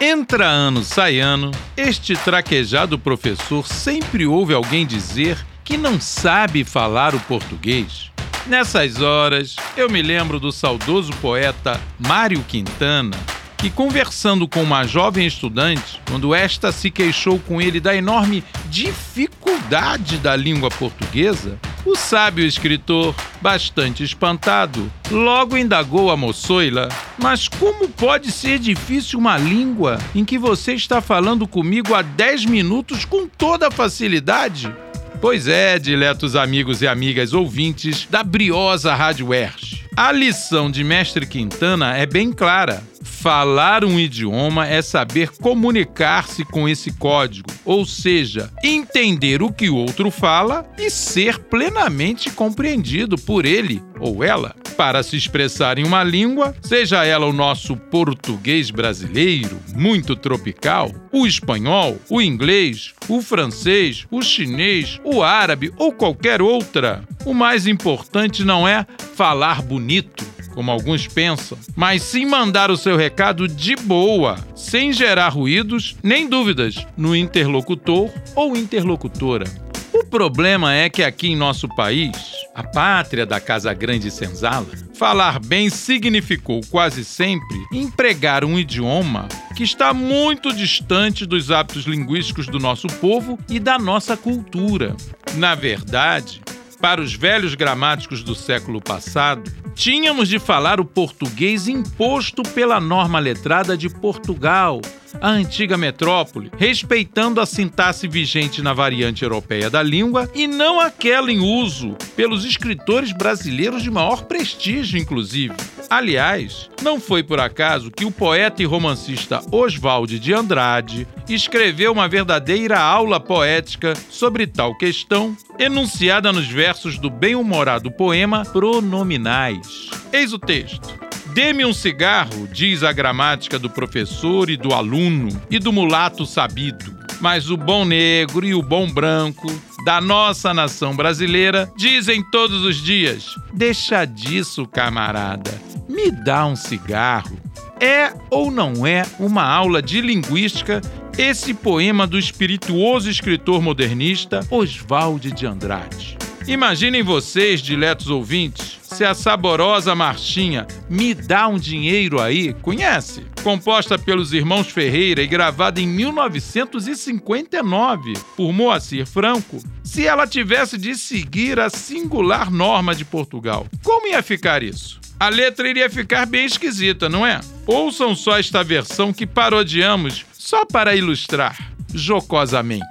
Entra ano, sai ano, este traquejado professor sempre ouve alguém dizer que não sabe falar o português. Nessas horas, eu me lembro do saudoso poeta Mário Quintana, que, conversando com uma jovem estudante, quando esta se queixou com ele da enorme dificuldade da língua portuguesa, o sábio escritor, bastante espantado, logo indagou a moçoila: Mas como pode ser difícil uma língua em que você está falando comigo há 10 minutos com toda facilidade? Pois é, diletos amigos e amigas ouvintes da briosa Rádio Erge. A lição de Mestre Quintana é bem clara. Falar um idioma é saber comunicar-se com esse código, ou seja, entender o que o outro fala e ser plenamente compreendido por ele ou ela. Para se expressar em uma língua, seja ela o nosso português brasileiro, muito tropical, o espanhol, o inglês, o francês, o chinês, o árabe ou qualquer outra, o mais importante não é falar bonito como alguns pensam, mas sim mandar o seu recado de boa, sem gerar ruídos nem dúvidas no interlocutor ou interlocutora. O problema é que aqui em nosso país, a pátria da Casa Grande Senzala, falar bem significou quase sempre empregar um idioma que está muito distante dos hábitos linguísticos do nosso povo e da nossa cultura. Na verdade, para os velhos gramáticos do século passado, tínhamos de falar o português imposto pela norma letrada de Portugal, a antiga metrópole, respeitando a sintaxe vigente na variante europeia da língua e não aquela em uso pelos escritores brasileiros de maior prestígio, inclusive. Aliás, não foi por acaso que o poeta e romancista Oswald de Andrade escreveu uma verdadeira aula poética sobre tal questão, enunciada nos versos do bem-humorado poema Pronominais. Eis o texto. Dê-me um cigarro, diz a gramática do professor e do aluno e do mulato sabido. Mas o bom negro e o bom branco da nossa nação brasileira dizem todos os dias: Deixa disso, camarada, me dá um cigarro. É ou não é uma aula de linguística esse poema do espirituoso escritor modernista Oswald de Andrade? Imaginem vocês, diletos ouvintes, se a saborosa marchinha Me Dá um Dinheiro Aí, conhece? Composta pelos irmãos Ferreira e gravada em 1959 por Moacir Franco, se ela tivesse de seguir a singular norma de Portugal, como ia ficar isso? A letra iria ficar bem esquisita, não é? Ouçam só esta versão que parodiamos só para ilustrar, jocosamente.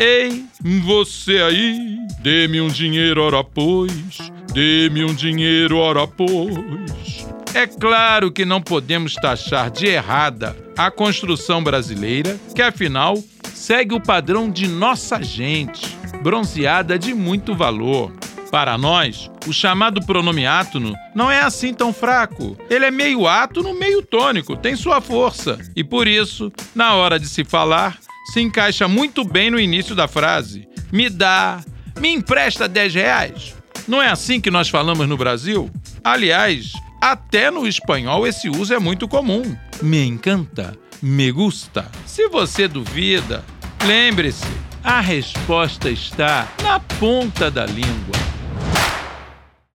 Ei, você aí, dê-me um dinheiro, ora pois, dê-me um dinheiro, ora pois. É claro que não podemos taxar de errada a construção brasileira, que afinal segue o padrão de nossa gente, bronzeada de muito valor. Para nós, o chamado pronome átono não é assim tão fraco. Ele é meio átono, meio tônico, tem sua força. E por isso, na hora de se falar, se encaixa muito bem no início da frase. Me dá, me empresta 10 reais. Não é assim que nós falamos no Brasil? Aliás, até no espanhol esse uso é muito comum. Me encanta, me gusta. Se você duvida, lembre-se, a resposta está na ponta da língua.